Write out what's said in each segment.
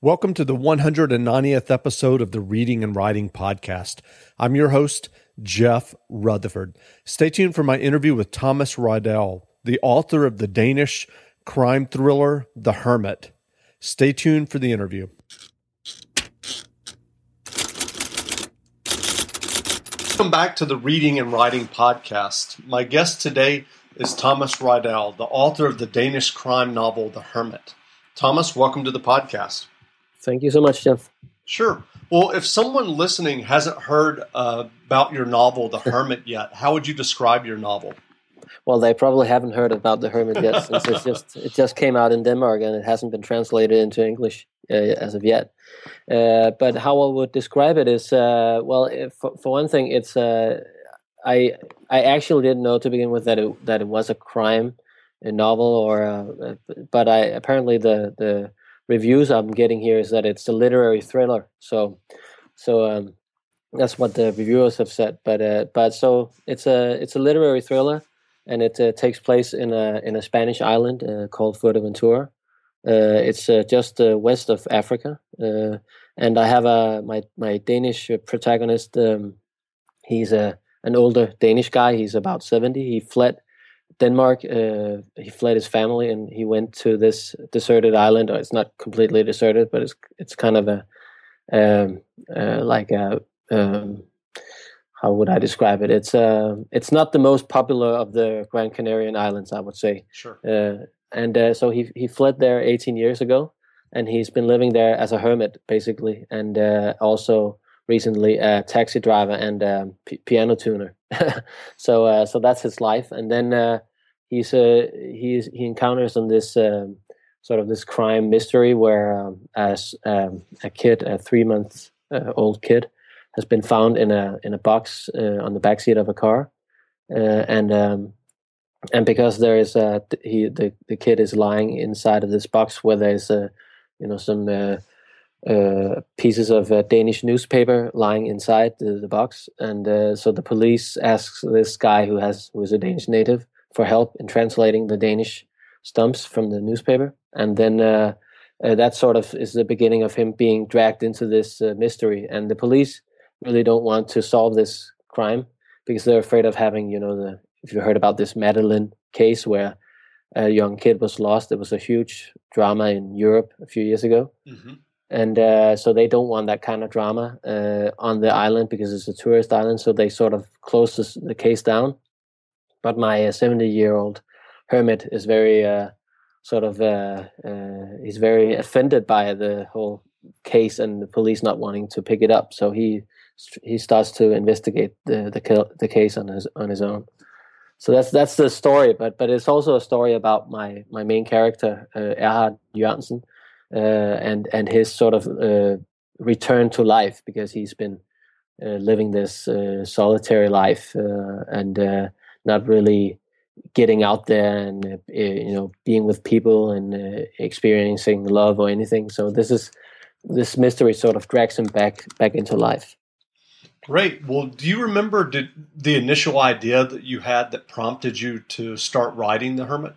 Welcome to the 190th episode of the Reading and Writing Podcast. I'm your host, Jeff Rutherford. Stay tuned for my interview with Thomas Rydahl, the author of the Danish crime thriller, The Hermit. Stay tuned for the interview. Welcome back to the Reading and Writing Podcast. My guest today is Thomas Rydahl, the author of the Danish crime novel, The Hermit. Thomas, welcome to the podcast. Thank you so much, Jeff. Sure. Well, if someone listening hasn't heard uh, about your novel, The Hermit, yet, how would you describe your novel? Well, they probably haven't heard about The Hermit yet, since it's just it just came out in Denmark and it hasn't been translated into English uh, as of yet. Uh, but how I would describe it is, uh, well, if, for, one thing, it's uh, I I actually didn't know to begin with that it that it was a crime, a novel, or uh, but I apparently the the reviews I'm getting here is that it's a literary thriller. So, so um, that's what the reviewers have said. But uh, but so it's a it's a literary thriller, and it uh, takes place in a in a Spanish island uh, called Fuerteventura. Uh, it's uh, just uh, west of Africa, and I have a my my Danish protagonist. Um, he's a an older Danish guy. He's about seventy. He fled Denmark. Uh, he fled his family and he went to this deserted island. It's not completely deserted, but it's it's kind of a um, uh, like a um, how would I describe it? It's uh, it's not the most popular of the Grand Canarian Islands, I would say. Sure. Uh, and uh, so he he fled there 18 years ago, and he's been living there as a hermit, basically, and uh, also recently a taxi driver and a p- piano tuner. so uh, so that's his life, and then uh, he's uh, he's he encounters on this um, sort of this crime mystery where um, as um, a kid, a three month uh, old kid, has been found in a in a box uh, on the backseat of a car, uh, and um, and because there is a he the, the kid is lying inside of this box where there's a you know some uh, uh, pieces of uh, Danish newspaper lying inside the, the box, and uh, so the police asks this guy who has who is a Danish native for help in translating the Danish stumps from the newspaper, and then uh, uh, that sort of is the beginning of him being dragged into this uh, mystery. And the police really don't want to solve this crime because they're afraid of having, you know, the if you heard about this Madeleine case where a young kid was lost, it was a huge drama in Europe a few years ago. Mm-hmm and uh, so they don't want that kind of drama uh, on the island because it's a tourist island. So they sort of close this, the case down, but my 70 uh, year old hermit is very uh, sort of uh, uh, he's very offended by the whole case and the police not wanting to pick it up. So he he starts to investigate the the, the case on his on his own. So that's that's the story, but but it's also a story about my my main character uh, Erhard Jørgensen and and his sort of return to life because he's been living this solitary life and not really getting out there and uh, you know being with people and uh, experiencing love or anything. So this is this mystery sort of drags him back back into life. Great. Well do you remember did the initial idea that you had that prompted you to start writing the hermit?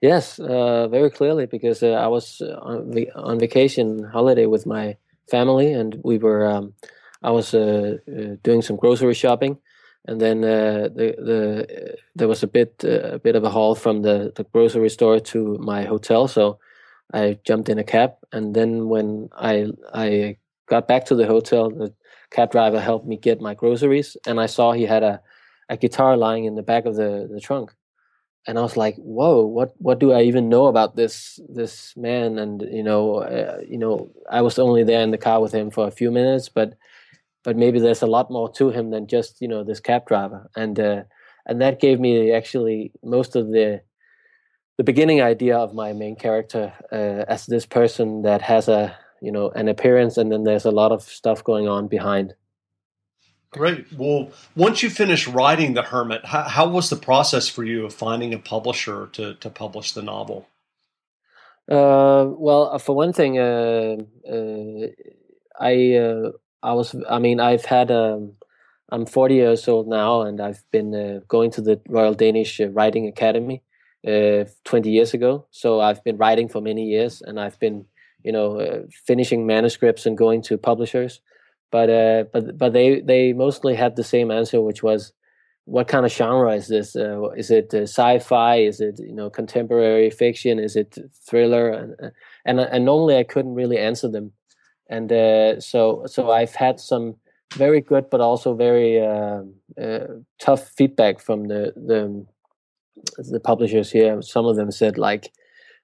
Yes uh, very clearly because uh, i was uh, on, on, vacation holiday with my family and we were um, i was uh, doing some grocery shopping and then uh, the the there was a bit uh, a bit of a haul from the, the grocery store to my hotel, so I jumped in a cab. And then when I I got back to the hotel, the cab driver helped me get my groceries, and I saw he had a a guitar lying in the back of the, the trunk, and I was like, "Whoa, what what do I even know about this this man?" And you know, uh, you know, I was only there in the car with him for a few minutes, but but maybe there's a lot more to him than just you know this cab driver. And uh, and that gave me actually most of the the beginning idea of my main character uh, as this person that has a you know an appearance and then there's a lot of stuff going on behind. Great. Well once you finished writing the hermit how, how was the process for you of finding a publisher to, to publish the novel? Uh, well for one thing uh, uh, i uh, I was, I mean, I've had, um, I'm 40 years old now, and I've been uh, going to the Royal Danish uh, Writing Academy uh, 20 years ago. So I've been writing for many years, and I've been, you know uh, finishing manuscripts and going to publishers. But uh, but but they they mostly had the same answer which was what kind of genre is this? Uh, is it sci-fi? Is it you know contemporary fiction? Is it thriller? And and, and normally I couldn't really answer them and uh, so so I've had some very good but also very tough feedback from the the the publishers here some of them said like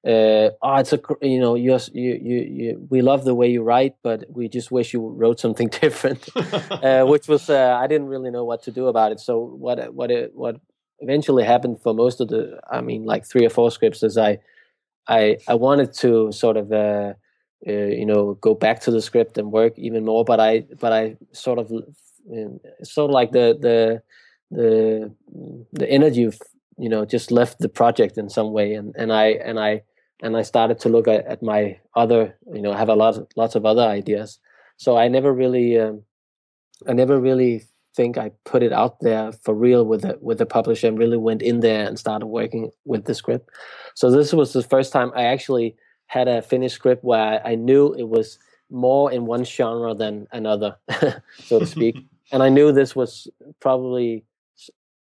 uh, oh, it's a you know you you you we love the way you write, but we just wish you wrote something different, uh, which was uh, I didn't really know what to do about it. So what what it, what eventually happened for most of the I mean like three or four scripts is I I I wanted to sort of uh, you know go back to the script and work even more, but I but I sort of sort of like the the the the energy you know just left the project in some way and and I and I and I started to look at, at my other, you know, have a lot, lots of other ideas. So I never really, um, I never really think I put it out there for real with the with the publisher and really went in there and started working with the script. So this was the first time I actually had a finished script where I knew it was more in one genre than another, so to speak. and I knew this was probably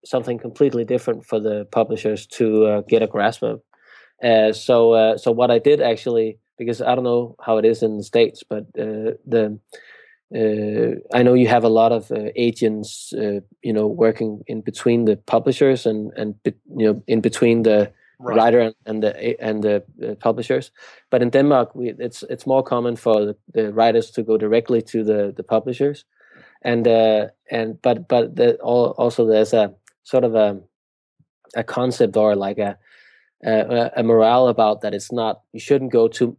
something completely different for the publishers to uh, get a grasp of. Uh, so uh, so what I did actually, because I don't know how it is in the states, but uh, the uh, I know you have a lot of uh, agents, you know, working in between the publishers and and you know in between the right. writer and, and, the and the publishers. But in Denmark, we, it's it's more common for the, the, writers to go directly to the the publishers, and uh, and but but the, also there's a sort of a a concept or like a uh, a morale about that it's not you shouldn't go to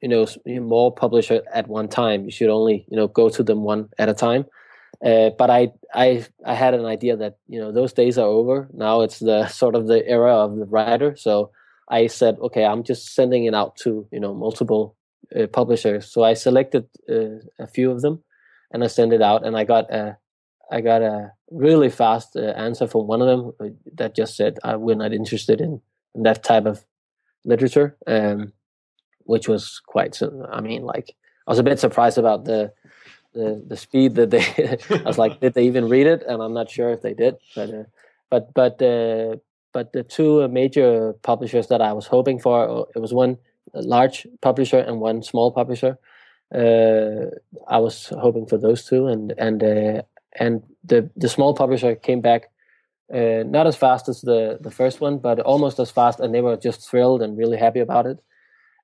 you know more publisher at one time you should only you know go to them one at a time uh, but I, I I had an idea that you know those days are over. Now it's the sort of the era of the writer. So I said, okay, I'm just sending it out to you know multiple uh, publishers. So I selected uh, a few of them, and I sent it out, and I got a I got a really fast uh, answer from one of them uh, that just said, "We're not interested in that type of literature, um, which was quite. I mean, like I was a bit surprised about the the, the speed that they. I was like, did they even read it? And I'm not sure if they did, but uh, but but uh, but the two major publishers that I was hoping for, uh, it was one large publisher and one small publisher. Uh, I was hoping for those two, and and uh, and the the small publisher came back uh, not as fast as the the first one, but almost as fast, and they were just thrilled and really happy about it.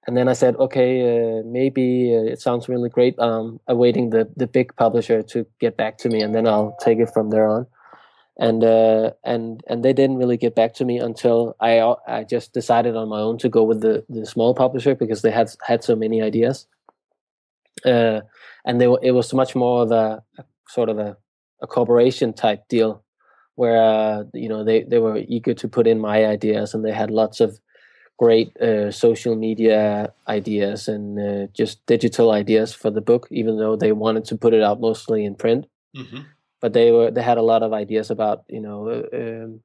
And then I said, okay, uh, maybe uh, it sounds really great. Um, awaiting the the big publisher to get back to me, and then I'll take it from there on. And uh, and and they didn't really get back to me until I I just decided on my own to go with the the small publisher because they had had so many ideas. Uh, and they were, it was much more of a, sort of a, a cooperation type deal where uh, you know they they were eager to put in my ideas and they had lots of great uh, social media ideas and uh, just digital ideas for the book even though they wanted to put it out mostly in print mm-hmm. but they were they had a lot of ideas about you know uh, um,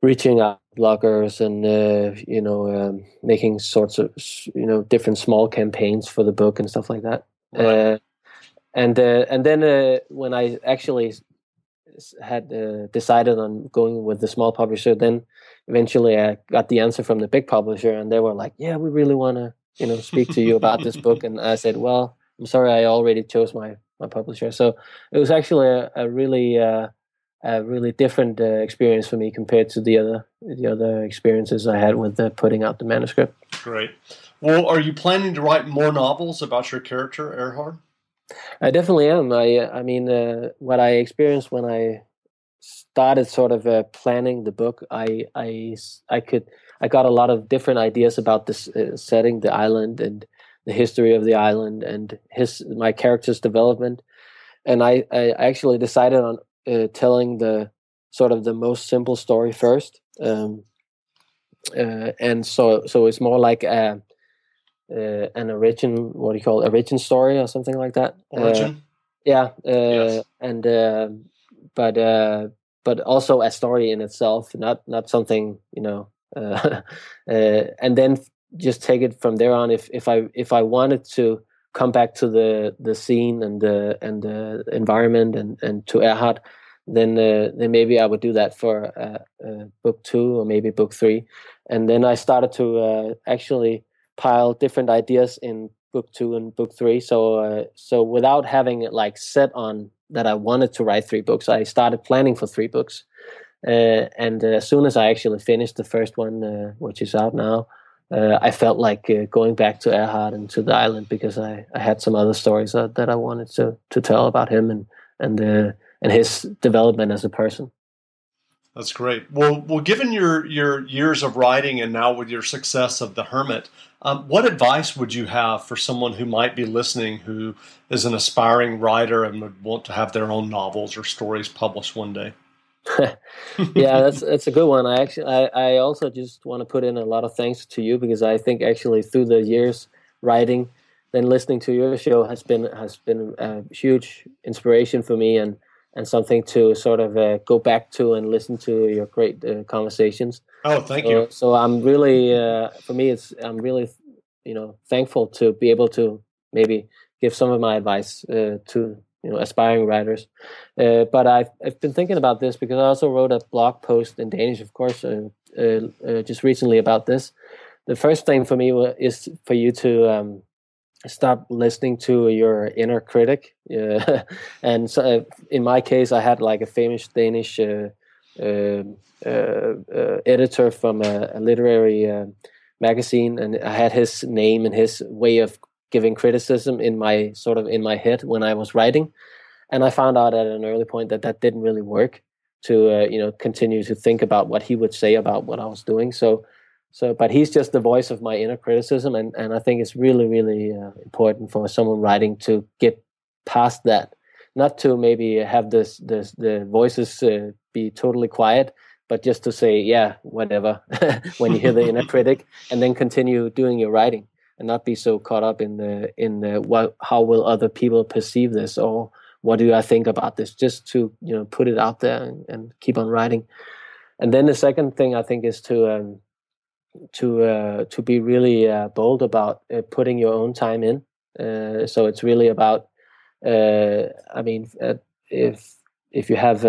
reaching out bloggers and uh, you know um, making sorts of you know different small campaigns for the book and stuff like that right. Uh, and and then when I actually had uh, decided on going with the small publisher, then eventually I got the answer from the big publisher, and they were like, "Yeah, we really want to, you know, speak to you about this book." And I said, "Well, I'm sorry, I already chose my my publisher." So it was actually a, a really uh, a really different uh, experience for me compared to the other the other experiences I had with putting out the manuscript. Great. Well, are you planning to write more novels about your character, Erhard? I definitely am. I I mean, uh, what I experienced when I started sort of uh, planning the book, I I I could I got a lot of different ideas about this uh, setting, the island, and the history of the island, and his my character's development. And I I actually decided on uh, telling the sort of the most simple story first. Um, uh, and so so it's more like a uh, an origin what do you call it, origin story or something like that origin uh, yeah uh, yes. and uh, but uh, but also a story in itself not not something you know uh, and then just take it from there on. If if I if I wanted to come back to the the scene and the and the environment and and to Erhard, then uh, then maybe I would do that for uh, uh, book two or maybe book three, and then I started to uh, actually pile different ideas in book two and book three. So uh, so without having it like set on that I wanted to write three books, I started planning for three books, uh, and as soon as I actually finished the first one, which is out now uh, I felt like uh, going back to Erhard and to the island because I, I had some other stories uh, that I wanted to to tell about him and and uh, and his development as a person. That's great. Well, well, given your your years of writing and now with your success of The Hermit, um, what advice would you have for someone who might be listening who is an aspiring writer and would want to have their own novels or stories published one day? yeah, that's that's a good one. I actually I, I also just want to put in a lot of thanks to you because I think actually through the years writing, then listening to your show has been has been a huge inspiration for me and and something to sort of uh, go back to and listen to your great uh, conversations. Oh, thank so, you. So I'm really uh, for me it's I'm really you know thankful to be able to maybe give some of my advice uh, to you know aspiring writers. Uh, but I've I've been thinking about this because I also wrote a blog post in Danish, of course, uh, uh, uh just recently about this. The first thing for me is for you to um, stop listening to your inner critic. and so, uh, in my case, I had like a famous Danish. Uh, um, editor from a, a literary magazine, and I had his name and his way of giving criticism in my sort of in my head when I was writing, and I found out at an early point that that didn't really work to uh, you know continue to think about what he would say about what I was doing. So so but he's just the voice of my inner criticism, and and I think it's really really uh, important for someone writing to get past that, not to maybe have this this the voices uh, be totally quiet but just to say yeah whatever when you hear the inner critic and then continue doing your writing and not be so caught up in the in the what how will other people perceive this or what do I think about this just to you know put it out there and, and keep on writing. And then the second thing I think is to um, to uh, to be really uh, bold about uh, putting your own time in uh, so it's really about uh, I mean uh, if if you have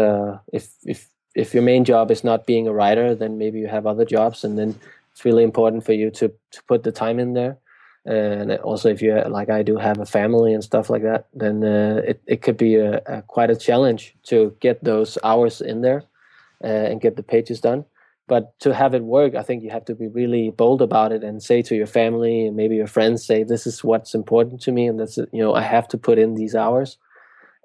if if if your main job is not being a writer then maybe you have other jobs and then it's really important for you to to put the time in there and also if you like I do have a family and stuff like that, then it it could be a, a, quite a challenge to get those hours in there and get the pages done. But to have it work, I think you have to be really bold about it and say to your family and maybe your friends, say this is what's important to me, and that's you know I have to put in these hours,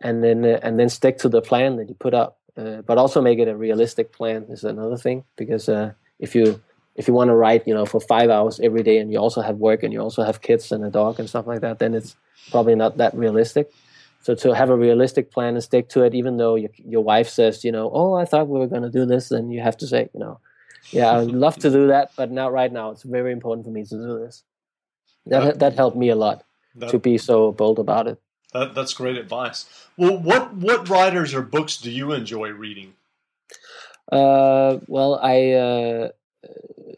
and then uh, and then stick to the plan that you put up. Uh, but also make it a realistic plan is another thing because uh, if you if you want to write, you know, for five hours every day, and you also have work, and you also have kids and a dog and stuff like that, then it's probably not that realistic. So to have a realistic plan and stick to it, even though your your wife says, you know, oh, I thought we were going to do this, then you have to say, you know, yeah, I'd love to do that, but not right now. It's very important for me to do this. That that, that helped me a lot that, to be so bold about it. That, that's great advice. Well, what what writers or books do you enjoy reading? Uh, well, I uh,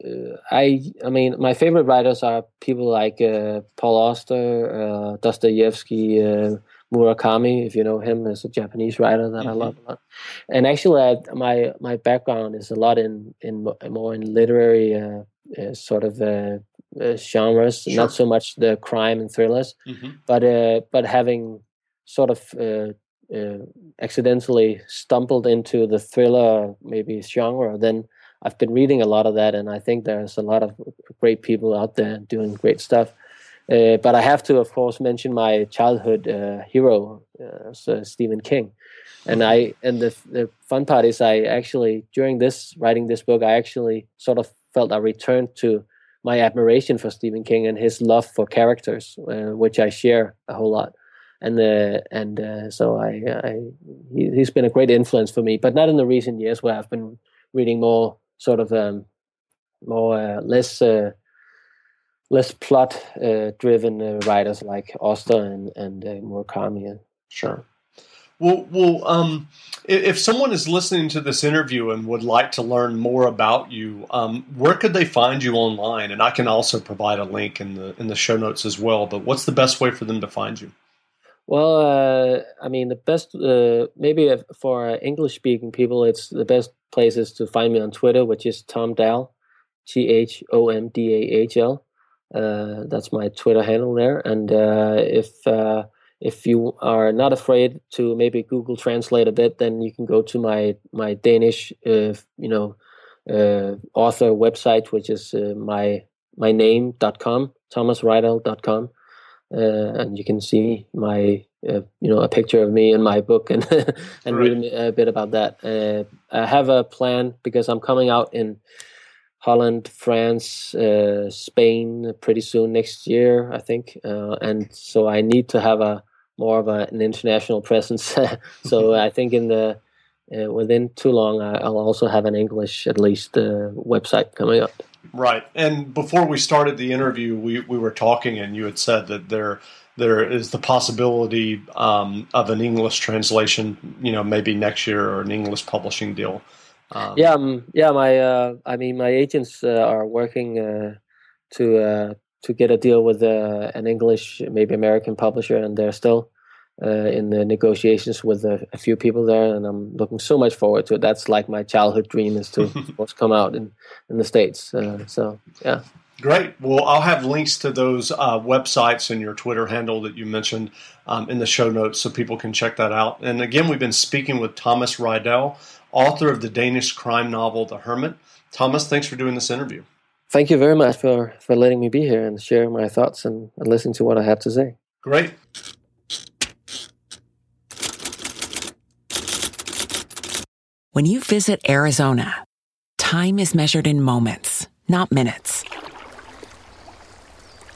uh, I I mean, my favorite writers are people like uh, Paul Auster, uh, Dostoevsky, uh, Murakami. If you know him, is a Japanese writer that mm-hmm. I love a lot. And actually, I, my my background is a lot in in more in literary uh, uh, sort of genres, sure. not so much the crime and thrillers, mm-hmm. but but having sort of accidentally stumbled into the thriller maybe genre, then I've been reading a lot of that, and I think there's a lot of great people out there doing great stuff. Uh, but I have to, of course, mention my childhood uh, hero, uh, Stephen King. And I and the the fun part is I actually during this writing this book I actually sort of felt a return to my admiration for Stephen King and his love for characters, uh, which I share a whole lot. And uh, and so I, I he, has been a great influence for me, but not in the recent years where I've been reading more sort of um, more less less plot uh, driven uh, writers like Auster and and uh, Murakami. Sure. Well, well, um, if someone is listening to this interview and would like to learn more about you, um, where could they find you online? And I can also provide a link in the in the show notes as well. But what's the best way for them to find you? Well, uh, I mean, the best uh, maybe for English speaking people, it's the best places to find me on Twitter, which is Tom Dahl, T H O M D A H L. Uh, that's my Twitter handle there. And uh, if uh, if you are not afraid to maybe Google Translate a bit, then you can go to my my Danish, uh, you know, uh, author website, which is uh, my my name.com, thomasrydahl.com, uh, and you can see my uh, you know a picture of me in my book and and right. read a bit about that. Uh, I have a plan because I'm coming out in Holland, France, uh, Spain pretty soon next year, I think. Uh, and so I need to have a more of a, an international presence. so I think in the uh, within too long, I'll also have an English at least uh, website coming up. Right. And before we started the interview, we, we were talking, and you had said that there there is the possibility um, of an English translation, you know, maybe next year or an English publishing deal. Um, yeah, um, yeah. My, uh, I mean, my agents uh, are working uh, to uh, to get a deal with uh, an English, maybe American publisher, and they're still uh, in the negotiations with a, a, few people there, and I'm looking so much forward to it. That's like my childhood dream is to come out in in the states. Uh, so yeah. Great. Well, I'll have links to those uh, websites and your Twitter handle that you mentioned um, in the show notes so people can check that out. And again, we've been speaking with Thomas Rydahl, author of the Danish crime novel The Hermit. Thomas, thanks for doing this interview thank you very much for, for letting me be here and share my thoughts and, and listening to what I have to say. Great. When you visit Arizona, time is measured in moments, not minutes.